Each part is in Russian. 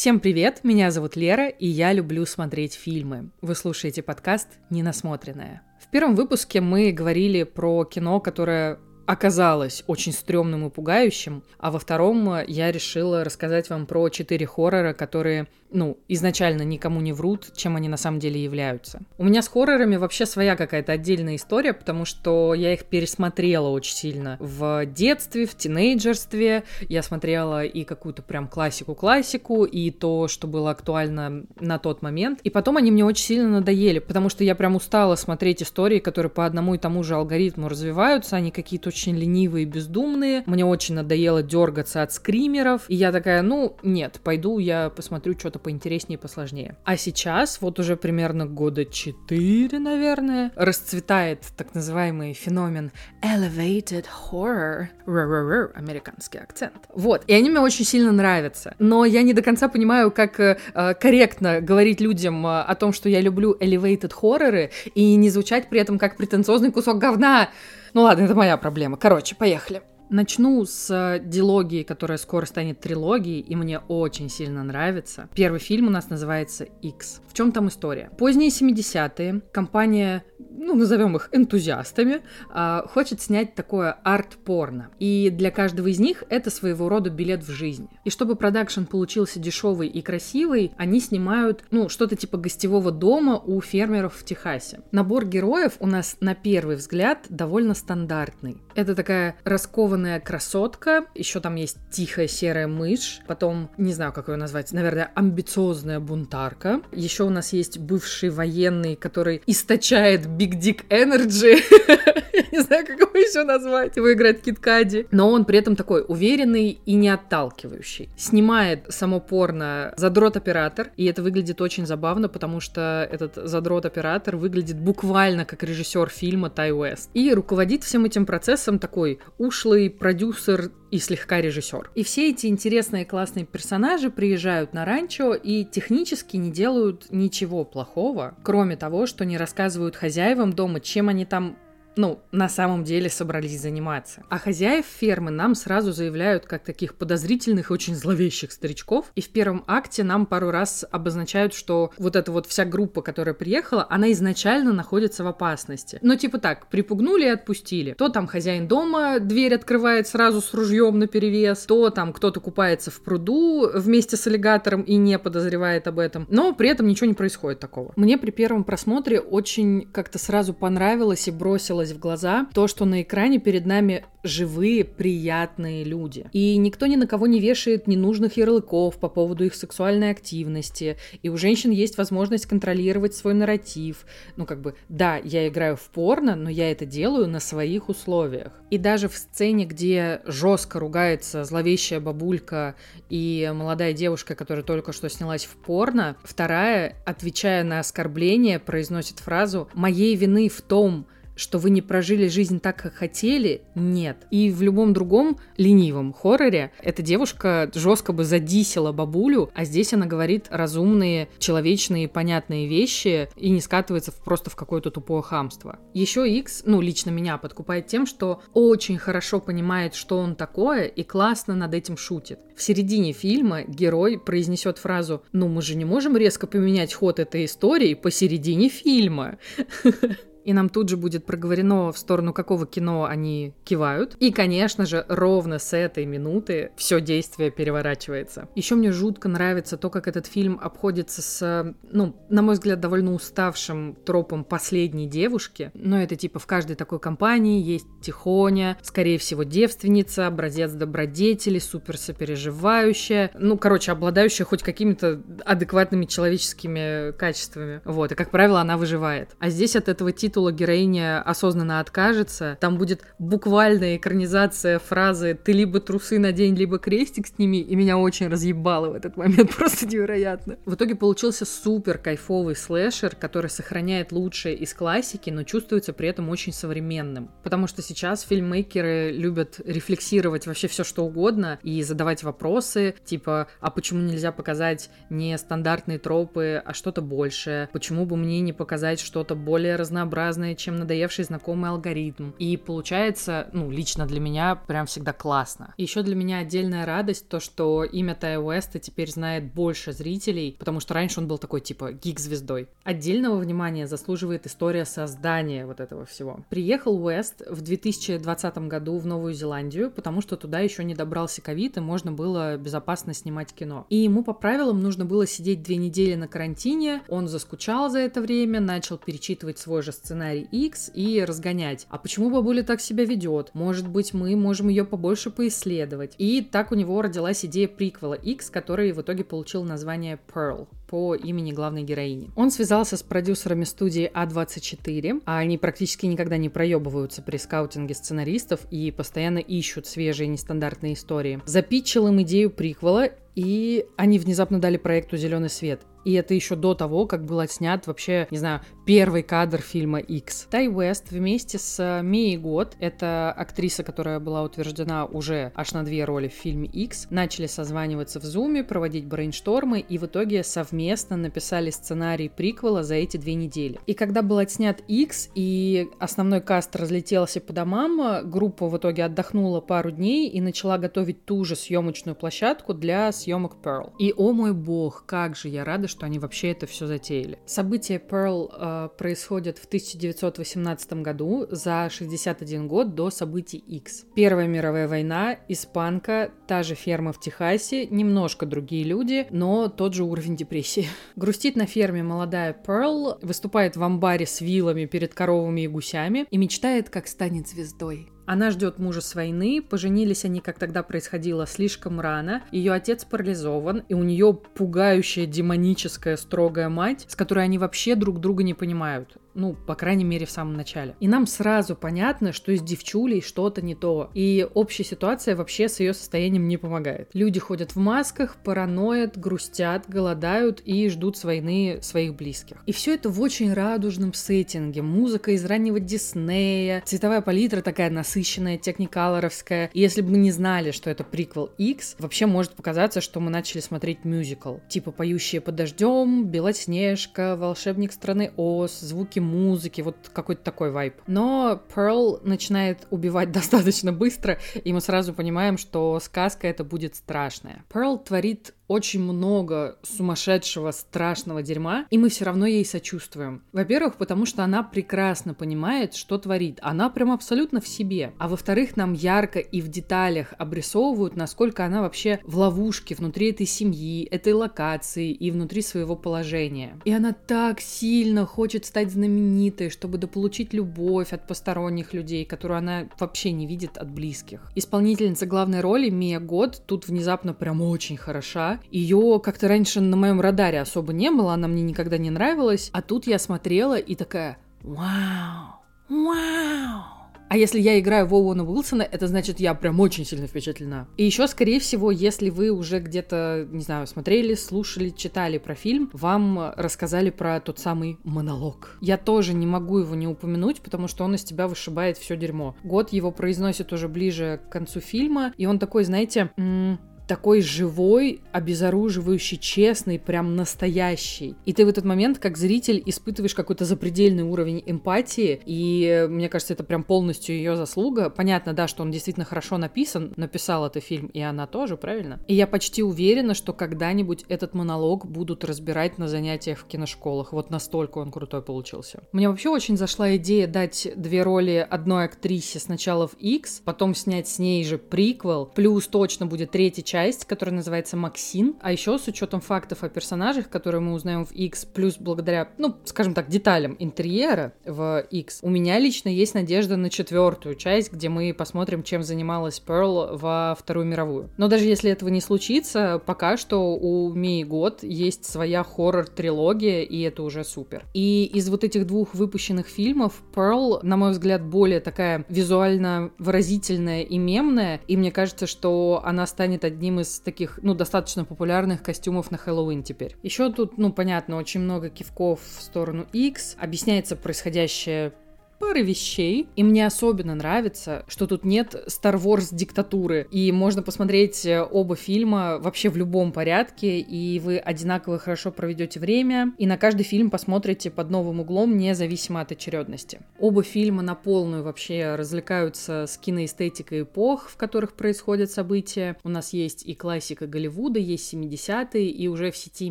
Всем привет, меня зовут Лера, и я люблю смотреть фильмы. Вы слушаете подкаст «Ненасмотренное». В первом выпуске мы говорили про кино, которое оказалось очень стрёмным и пугающим, а во втором я решила рассказать вам про четыре хоррора, которые ну, изначально никому не врут, чем они на самом деле являются. У меня с хоррорами вообще своя какая-то отдельная история, потому что я их пересмотрела очень сильно в детстве, в тинейджерстве. Я смотрела и какую-то прям классику-классику, и то, что было актуально на тот момент. И потом они мне очень сильно надоели, потому что я прям устала смотреть истории, которые по одному и тому же алгоритму развиваются, они какие-то очень ленивые бездумные. Мне очень надоело дергаться от скримеров, и я такая, ну, нет, пойду я посмотрю что-то поинтереснее и посложнее. А сейчас, вот уже примерно года 4, наверное, расцветает так называемый феномен elevated horror. Р-р-р, американский акцент. Вот. И они мне очень сильно нравятся. Но я не до конца понимаю, как э, корректно говорить людям э, о том, что я люблю elevated хорроры, и не звучать при этом как претенциозный кусок говна. Ну ладно, это моя проблема. Короче, поехали. Начну с э, дилогии, которая скоро станет трилогией, и мне очень сильно нравится. Первый фильм у нас называется X. В чем там история? Поздние 70-е компания, ну, назовем их энтузиастами, а, хочет снять такое арт-порно. И для каждого из них это своего рода билет в жизнь. И чтобы продакшн получился дешевый и красивый, они снимают, ну, что-то типа гостевого дома у фермеров в Техасе. Набор героев у нас на первый взгляд довольно стандартный. Это такая раскованная красотка, еще там есть тихая серая мышь, потом, не знаю, как ее назвать, наверное, амбициозная бунтарка. Еще у нас есть бывший военный, который источает Big Dick Energy. Я не знаю, как его еще назвать. Его играет Кит Кади. Но он при этом такой уверенный и не отталкивающий. Снимает само порно задрот-оператор, и это выглядит очень забавно, потому что этот задрот-оператор выглядит буквально как режиссер фильма Тай Уэст. И руководит всем этим процессом такой ушлый продюсер и слегка режиссер. И все эти интересные классные персонажи приезжают на ранчо и технически не делают ничего плохого, кроме того, что не рассказывают хозяевам дома, чем они там ну, на самом деле собрались заниматься. А хозяев фермы нам сразу заявляют как таких подозрительных и очень зловещих старичков. И в первом акте нам пару раз обозначают, что вот эта вот вся группа, которая приехала, она изначально находится в опасности. Но типа так, припугнули и отпустили. То там хозяин дома дверь открывает сразу с ружьем на перевес, то там кто-то купается в пруду вместе с аллигатором и не подозревает об этом. Но при этом ничего не происходит такого. Мне при первом просмотре очень как-то сразу понравилось и бросило бросилось в глаза то, что на экране перед нами живые, приятные люди. И никто ни на кого не вешает ненужных ярлыков по поводу их сексуальной активности. И у женщин есть возможность контролировать свой нарратив. Ну, как бы, да, я играю в порно, но я это делаю на своих условиях. И даже в сцене, где жестко ругается зловещая бабулька и молодая девушка, которая только что снялась в порно, вторая, отвечая на оскорбление, произносит фразу «Моей вины в том, что вы не прожили жизнь так, как хотели, нет. И в любом другом ленивом хорроре эта девушка жестко бы задисила бабулю, а здесь она говорит разумные, человечные, понятные вещи и не скатывается в, просто в какое-то тупое хамство. Еще X, ну, лично меня подкупает тем, что очень хорошо понимает, что он такое, и классно над этим шутит. В середине фильма герой произнесет фразу «Ну, мы же не можем резко поменять ход этой истории посередине фильма». и нам тут же будет проговорено, в сторону какого кино они кивают. И, конечно же, ровно с этой минуты все действие переворачивается. Еще мне жутко нравится то, как этот фильм обходится с, ну, на мой взгляд, довольно уставшим тропом последней девушки. Но это типа в каждой такой компании есть тихоня, скорее всего, девственница, образец добродетели, супер сопереживающая, ну, короче, обладающая хоть какими-то адекватными человеческими качествами. Вот, и, как правило, она выживает. А здесь от этого титула титула героиня осознанно откажется, там будет буквальная экранизация фразы «ты либо трусы надень, либо крестик сними», и меня очень разъебало в этот момент, просто невероятно. В итоге получился супер кайфовый слэшер, который сохраняет лучшее из классики, но чувствуется при этом очень современным. Потому что сейчас фильммейкеры любят рефлексировать вообще все что угодно и задавать вопросы, типа, а почему нельзя показать не стандартные тропы, а что-то большее? Почему бы мне не показать что-то более разнообразное? Однообразное, чем надоевший знакомый алгоритм. И получается, ну, лично для меня прям всегда классно. Еще для меня отдельная радость то, что имя Тая Уэста теперь знает больше зрителей, потому что раньше он был такой типа гик-звездой. Отдельного внимания заслуживает история создания вот этого всего. Приехал Уэст в 2020 году в Новую Зеландию, потому что туда еще не добрался ковид, и можно было безопасно снимать кино. И ему по правилам нужно было сидеть две недели на карантине, он заскучал за это время, начал перечитывать свой же сценарий X и разгонять. А почему бабуля так себя ведет? Может быть, мы можем ее побольше поисследовать. И так у него родилась идея приквела X, который в итоге получил название Pearl по имени главной героини. Он связался с продюсерами студии А24, а они практически никогда не проебываются при скаутинге сценаристов и постоянно ищут свежие нестандартные истории. Запитчил им идею приквела, и они внезапно дали проекту зеленый свет. И это еще до того, как был отснят вообще, не знаю, первый кадр фильма X. Тай Уэст вместе с Мией Год, это актриса, которая была утверждена уже аж на две роли в фильме X, начали созваниваться в зуме, проводить брейнштормы и в итоге совместно написали сценарий приквела за эти две недели. И когда был отснят X и основной каст разлетелся по домам, группа в итоге отдохнула пару дней и начала готовить ту же съемочную площадку для съемок Pearl. И, о мой бог, как же я рада, что они вообще это все затеяли. События Pearl э, происходят в 1918 году, за 61 год до событий X. Первая мировая война, испанка, та же ферма в Техасе, немножко другие люди, но тот же уровень депрессии. Грустит на ферме молодая Pearl, выступает в амбаре с вилами перед коровами и гусями и мечтает, как станет звездой. Она ждет мужа с войны, поженились они, как тогда происходило, слишком рано, ее отец парализован, и у нее пугающая демоническая строгая мать, с которой они вообще друг друга не понимают. Ну, по крайней мере, в самом начале. И нам сразу понятно, что с девчулей что-то не то. И общая ситуация вообще с ее состоянием не помогает. Люди ходят в масках, параноят, грустят, голодают и ждут с войны своих близких. И все это в очень радужном сеттинге. Музыка из раннего Диснея, цветовая палитра такая насыщенная, техникалоровская. И если бы мы не знали, что это приквел X, вообще может показаться, что мы начали смотреть мюзикл. Типа «Поющие под дождем», «Белоснежка», «Волшебник страны Оз», звуки музыки, вот какой-то такой вайб. Но Pearl начинает убивать достаточно быстро, и мы сразу понимаем, что сказка это будет страшная. Pearl творит очень много сумасшедшего, страшного дерьма, и мы все равно ей сочувствуем. Во-первых, потому что она прекрасно понимает, что творит. Она прям абсолютно в себе. А во-вторых, нам ярко и в деталях обрисовывают, насколько она вообще в ловушке внутри этой семьи, этой локации и внутри своего положения. И она так сильно хочет стать знаменитой, чтобы дополучить любовь от посторонних людей, которую она вообще не видит от близких. Исполнительница главной роли Мия Год тут внезапно прям очень хороша. Ее как-то раньше на моем радаре особо не было, она мне никогда не нравилась. А тут я смотрела и такая, вау, вау. А если я играю в Оуэна Уилсона, это значит, я прям очень сильно впечатлена. И еще, скорее всего, если вы уже где-то, не знаю, смотрели, слушали, читали про фильм, вам рассказали про тот самый монолог. Я тоже не могу его не упомянуть, потому что он из тебя вышибает все дерьмо. Год его произносит уже ближе к концу фильма, и он такой, знаете, м- такой живой, обезоруживающий, честный, прям настоящий. И ты в этот момент, как зритель, испытываешь какой-то запредельный уровень эмпатии, и мне кажется, это прям полностью ее заслуга. Понятно, да, что он действительно хорошо написан, написал этот фильм, и она тоже, правильно? И я почти уверена, что когда-нибудь этот монолог будут разбирать на занятиях в киношколах. Вот настолько он крутой получился. Мне вообще очень зашла идея дать две роли одной актрисе сначала в X, потом снять с ней же приквел, плюс точно будет третья часть часть, которая называется Максин. А еще с учетом фактов о персонажах, которые мы узнаем в X, плюс благодаря, ну, скажем так, деталям интерьера в X, у меня лично есть надежда на четвертую часть, где мы посмотрим, чем занималась Перл во Вторую мировую. Но даже если этого не случится, пока что у Мии Год есть своя хоррор-трилогия, и это уже супер. И из вот этих двух выпущенных фильмов Pearl, на мой взгляд, более такая визуально выразительная и мемная, и мне кажется, что она станет одним одним из таких, ну, достаточно популярных костюмов на Хэллоуин теперь. Еще тут, ну, понятно, очень много кивков в сторону X. Объясняется происходящее пары вещей. И мне особенно нравится, что тут нет Star Wars диктатуры. И можно посмотреть э, оба фильма вообще в любом порядке, и вы одинаково хорошо проведете время, и на каждый фильм посмотрите под новым углом, независимо от очередности. Оба фильма на полную вообще развлекаются с киноэстетикой эпох, в которых происходят события. У нас есть и классика Голливуда, есть 70-е, и уже в сети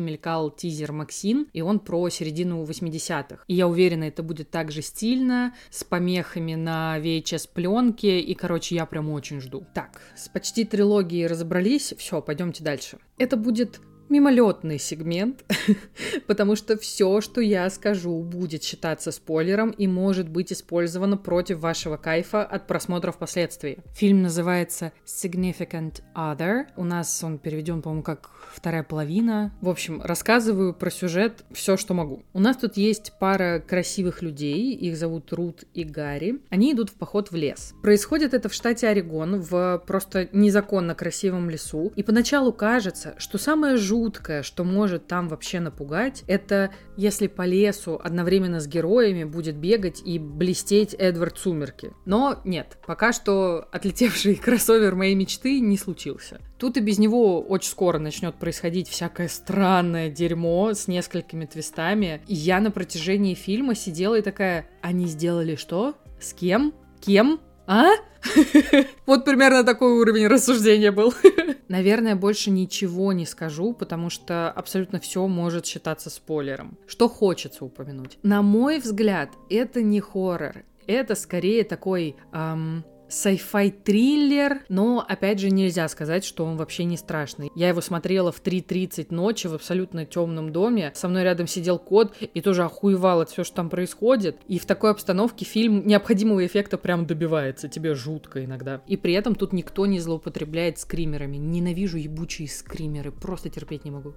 мелькал тизер Максин, и он про середину 80-х. И я уверена, это будет также стильно, с помехами на VHS-пленке, и, короче, я прям очень жду. Так, с почти трилогией разобрались, все, пойдемте дальше. Это будет мимолетный сегмент, потому что все, что я скажу, будет считаться спойлером и может быть использовано против вашего кайфа от просмотра впоследствии. Фильм называется Significant Other. У нас он переведен, по-моему, как вторая половина. В общем, рассказываю про сюжет все, что могу. У нас тут есть пара красивых людей, их зовут Рут и Гарри. Они идут в поход в лес. Происходит это в штате Орегон, в просто незаконно красивом лесу. И поначалу кажется, что самое жуткое жуткое, что может там вообще напугать, это если по лесу одновременно с героями будет бегать и блестеть Эдвард Сумерки. Но нет, пока что отлетевший кроссовер моей мечты не случился. Тут и без него очень скоро начнет происходить всякое странное дерьмо с несколькими твистами. И я на протяжении фильма сидела и такая, они сделали что? С кем? Кем? А? Вот примерно такой уровень рассуждения был. Наверное, больше ничего не скажу, потому что абсолютно все может считаться спойлером. Что хочется упомянуть? На мой взгляд, это не хоррор. Это скорее такой эм, sci-fi триллер, но опять же нельзя сказать, что он вообще не страшный. Я его смотрела в 3.30 ночи в абсолютно темном доме, со мной рядом сидел кот и тоже охуевал от все, что там происходит. И в такой обстановке фильм необходимого эффекта прям добивается, тебе жутко иногда. И при этом тут никто не злоупотребляет скримерами. Ненавижу ебучие скримеры, просто терпеть не могу.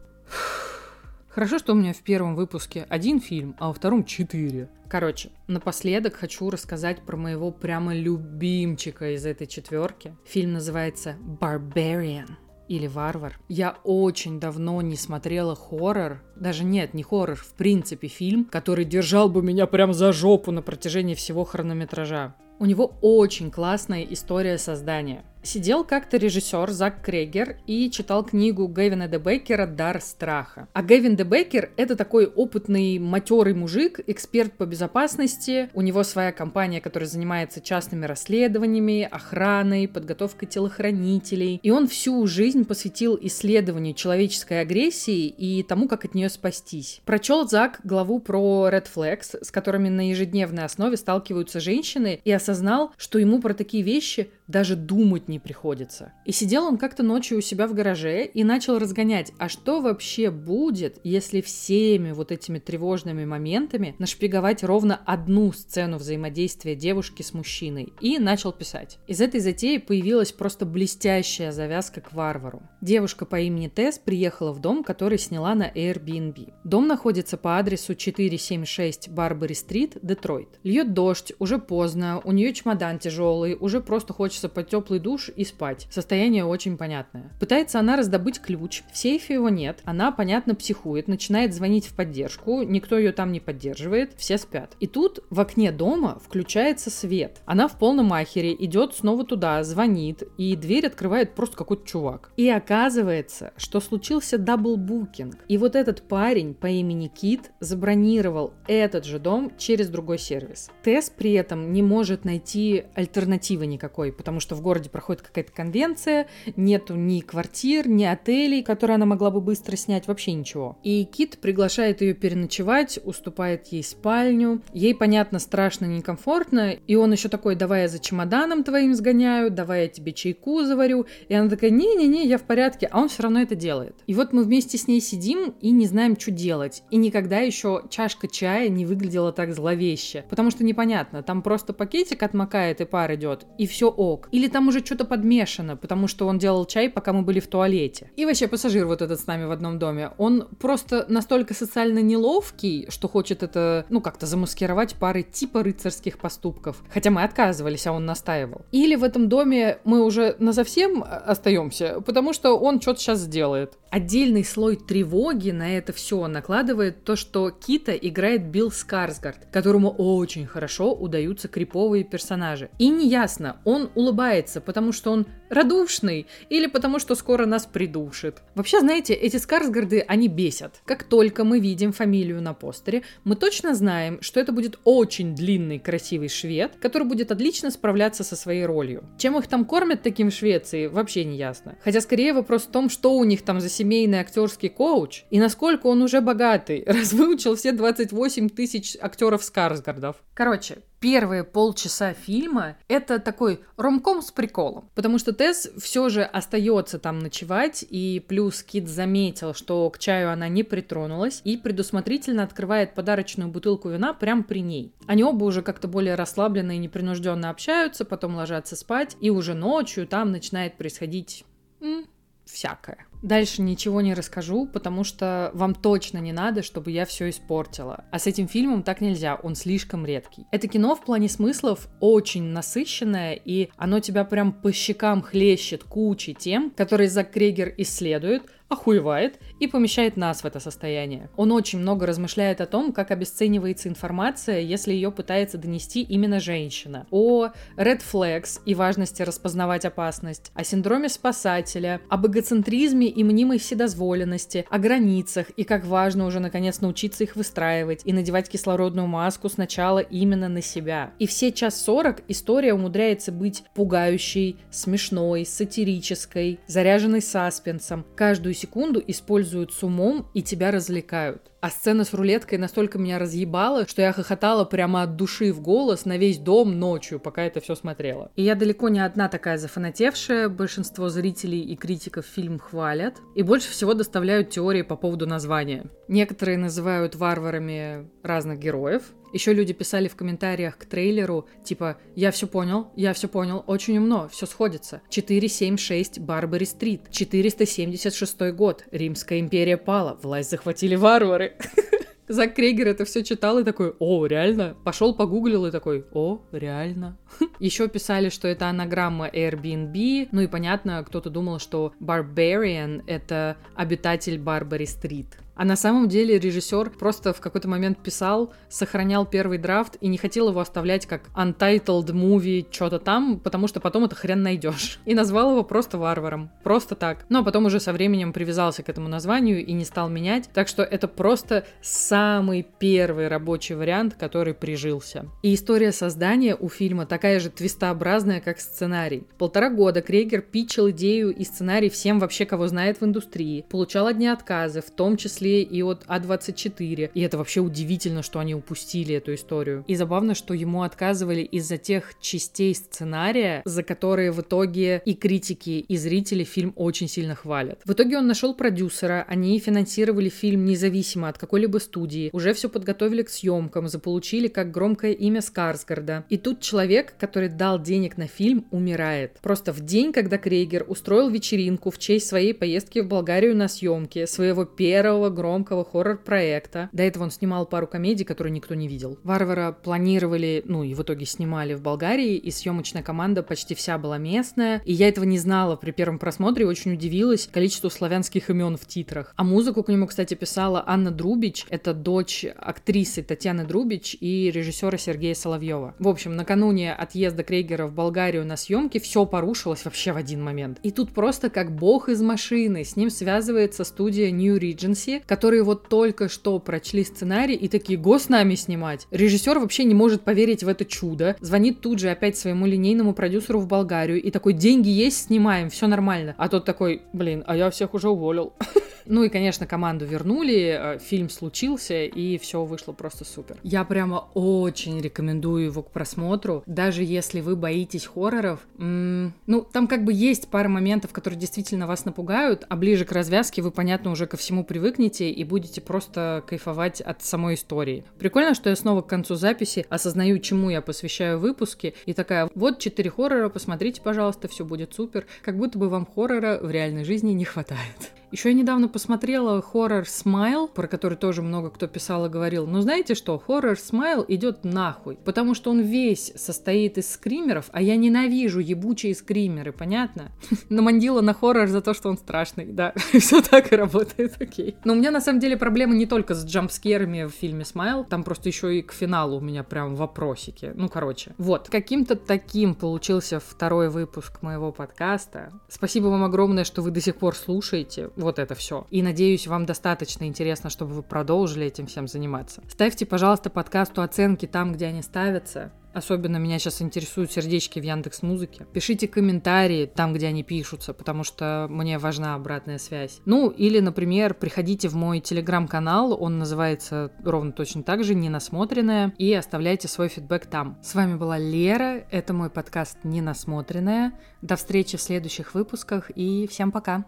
Хорошо, что у меня в первом выпуске один фильм, а во втором четыре. Короче, напоследок хочу рассказать про моего прямо любимчика из этой четверки. Фильм называется Barbarian или «Варвар». Я очень давно не смотрела хоррор, даже нет, не хоррор, в принципе фильм, который держал бы меня прям за жопу на протяжении всего хронометража. У него очень классная история создания. Сидел как-то режиссер Зак Крегер и читал книгу Гэвина Дебекера «Дар страха». А Гэвин Дебекер — это такой опытный, матерый мужик, эксперт по безопасности. У него своя компания, которая занимается частными расследованиями, охраной, подготовкой телохранителей. И он всю жизнь посвятил исследованию человеческой агрессии и тому, как от нее спастись. Прочел Зак главу про Red Flags, с которыми на ежедневной основе сталкиваются женщины, и осознал, что ему про такие вещи даже думать не приходится. И сидел он как-то ночью у себя в гараже и начал разгонять, а что вообще будет, если всеми вот этими тревожными моментами нашпиговать ровно одну сцену взаимодействия девушки с мужчиной. И начал писать. Из этой затеи появилась просто блестящая завязка к варвару. Девушка по имени Тесс приехала в дом, который сняла на Airbnb. Дом находится по адресу 476 Барбари-стрит, Детройт. Льет дождь, уже поздно, у нее чемодан тяжелый, уже просто хочет хочется под теплый душ и спать. Состояние очень понятное. Пытается она раздобыть ключ. В сейфе его нет. Она, понятно, психует, начинает звонить в поддержку. Никто ее там не поддерживает. Все спят. И тут в окне дома включается свет. Она в полном ахере идет снова туда, звонит, и дверь открывает просто какой-то чувак. И оказывается, что случился double booking. И вот этот парень по имени Кит забронировал этот же дом через другой сервис. Тесс при этом не может найти альтернативы никакой, потому что в городе проходит какая-то конвенция, нету ни квартир, ни отелей, которые она могла бы быстро снять, вообще ничего. И Кит приглашает ее переночевать, уступает ей спальню. Ей, понятно, страшно, некомфортно, и он еще такой, давай я за чемоданом твоим сгоняю, давай я тебе чайку заварю. И она такая, не-не-не, я в порядке, а он все равно это делает. И вот мы вместе с ней сидим и не знаем, что делать. И никогда еще чашка чая не выглядела так зловеще, потому что непонятно, там просто пакетик отмокает и пар идет, и все ок сок. Или там уже что-то подмешано, потому что он делал чай, пока мы были в туалете. И вообще пассажир вот этот с нами в одном доме, он просто настолько социально неловкий, что хочет это, ну, как-то замаскировать парой типа рыцарских поступков. Хотя мы отказывались, а он настаивал. Или в этом доме мы уже на совсем остаемся, потому что он что-то сейчас сделает. Отдельный слой тревоги на это все накладывает то, что Кита играет Билл Скарсгард, которому очень хорошо удаются криповые персонажи. И неясно, он улыбается, потому что он радушный или потому что скоро нас придушит. Вообще, знаете, эти Скарсгарды, они бесят. Как только мы видим фамилию на постере, мы точно знаем, что это будет очень длинный, красивый швед, который будет отлично справляться со своей ролью. Чем их там кормят таким в Швеции, вообще не ясно. Хотя скорее вопрос в том, что у них там за семейный актерский коуч и насколько он уже богатый, раз выучил все 28 тысяч актеров Скарсгардов. Короче, первые полчаса фильма это такой ромком с приколом. Потому что Тесс все же остается там ночевать, и плюс Кит заметил, что к чаю она не притронулась, и предусмотрительно открывает подарочную бутылку вина прямо при ней. Они оба уже как-то более расслабленно и непринужденно общаются, потом ложатся спать, и уже ночью там начинает происходить м, всякое. Дальше ничего не расскажу, потому что вам точно не надо, чтобы я все испортила. А с этим фильмом так нельзя, он слишком редкий. Это кино в плане смыслов очень насыщенное, и оно тебя прям по щекам хлещет кучей тем, которые Зак Крегер исследует, охуевает и помещает нас в это состояние. Он очень много размышляет о том, как обесценивается информация, если ее пытается донести именно женщина. О red flags и важности распознавать опасность, о синдроме спасателя, об эгоцентризме и мнимой вседозволенности, о границах и как важно уже наконец научиться их выстраивать и надевать кислородную маску сначала именно на себя. И все час сорок история умудряется быть пугающей, смешной, сатирической, заряженной саспенсом. Каждую секунду используют с умом и тебя развлекают. А сцена с рулеткой настолько меня разъебала, что я хохотала прямо от души в голос на весь дом ночью, пока это все смотрела. И я далеко не одна такая зафанатевшая, большинство зрителей и критиков фильм хвалят, и больше всего доставляют теории по поводу названия. Некоторые называют варварами разных героев, еще люди писали в комментариях к трейлеру, типа, я все понял, я все понял, очень умно, все сходится. 476 Барбари Стрит, 476 год, Римская империя пала, власть захватили варвары. Зак Крегер это все читал и такой, о, реально? Пошел погуглил и такой, о, реально. Еще писали, что это анаграмма Airbnb, ну и понятно, кто-то думал, что Barbarian — это обитатель Барбари Стрит. А на самом деле режиссер просто в какой-то момент писал, сохранял первый драфт и не хотел его оставлять как untitled movie что-то там, потому что потом это хрен найдешь. И назвал его просто варваром. Просто так. Но потом уже со временем привязался к этому названию и не стал менять. Так что это просто самый первый рабочий вариант, который прижился. И история создания у фильма такая же твистообразная, как сценарий. Полтора года Крейгер питчил идею и сценарий всем вообще, кого знает в индустрии. Получал одни отказы, в том числе числе и от А24. И это вообще удивительно, что они упустили эту историю. И забавно, что ему отказывали из-за тех частей сценария, за которые в итоге и критики, и зрители фильм очень сильно хвалят. В итоге он нашел продюсера, они финансировали фильм независимо от какой-либо студии, уже все подготовили к съемкам, заполучили как громкое имя Скарсгарда. И тут человек, который дал денег на фильм, умирает. Просто в день, когда Крейгер устроил вечеринку в честь своей поездки в Болгарию на съемки, своего первого громкого хоррор-проекта. До этого он снимал пару комедий, которые никто не видел. Варвара планировали, ну и в итоге снимали в Болгарии, и съемочная команда почти вся была местная. И я этого не знала при первом просмотре, очень удивилась количеству славянских имен в титрах. А музыку к нему, кстати, писала Анна Друбич, это дочь актрисы Татьяны Друбич и режиссера Сергея Соловьева. В общем, накануне отъезда Крейгера в Болгарию на съемки все порушилось вообще в один момент. И тут просто как бог из машины, с ним связывается студия New Regency, которые вот только что прочли сценарий и такие, го с нами снимать. Режиссер вообще не может поверить в это чудо, звонит тут же опять своему линейному продюсеру в Болгарию и такой, деньги есть, снимаем, все нормально. А тот такой, блин, а я всех уже уволил. Ну и, конечно, команду вернули, э, фильм случился, и все вышло просто супер. Я прямо очень рекомендую его к просмотру, даже если вы боитесь хорроров. М-м, ну, там как бы есть пара моментов, которые действительно вас напугают, а ближе к развязке вы, понятно, уже ко всему привыкнете и будете просто кайфовать от самой истории. Прикольно, что я снова к концу записи осознаю, чему я посвящаю выпуски, и такая, вот четыре хоррора, посмотрите, пожалуйста, все будет супер. Как будто бы вам хоррора в реальной жизни не хватает. Еще я недавно посмотрела хоррор Smile, про который тоже много кто писал и говорил. Но знаете что? Хоррор Smile идет нахуй, потому что он весь состоит из скримеров, а я ненавижу ебучие скримеры, понятно? Намандила на хоррор за то, что он страшный, да. Все так и работает, окей. Но у меня на самом деле проблема не только с jump scare ами в фильме Smile, там просто еще и к финалу у меня прям вопросики. Ну, короче. Вот, каким-то таким получился второй выпуск моего подкаста. Спасибо вам огромное, что вы до сих пор слушаете вот это все. И надеюсь, вам достаточно интересно, чтобы вы продолжили этим всем заниматься. Ставьте, пожалуйста, подкасту оценки там, где они ставятся. Особенно меня сейчас интересуют сердечки в Яндекс Музыке. Пишите комментарии там, где они пишутся, потому что мне важна обратная связь. Ну, или, например, приходите в мой телеграм-канал, он называется ровно точно так же, «Ненасмотренная», и оставляйте свой фидбэк там. С вами была Лера, это мой подкаст «Ненасмотренная». До встречи в следующих выпусках, и всем пока!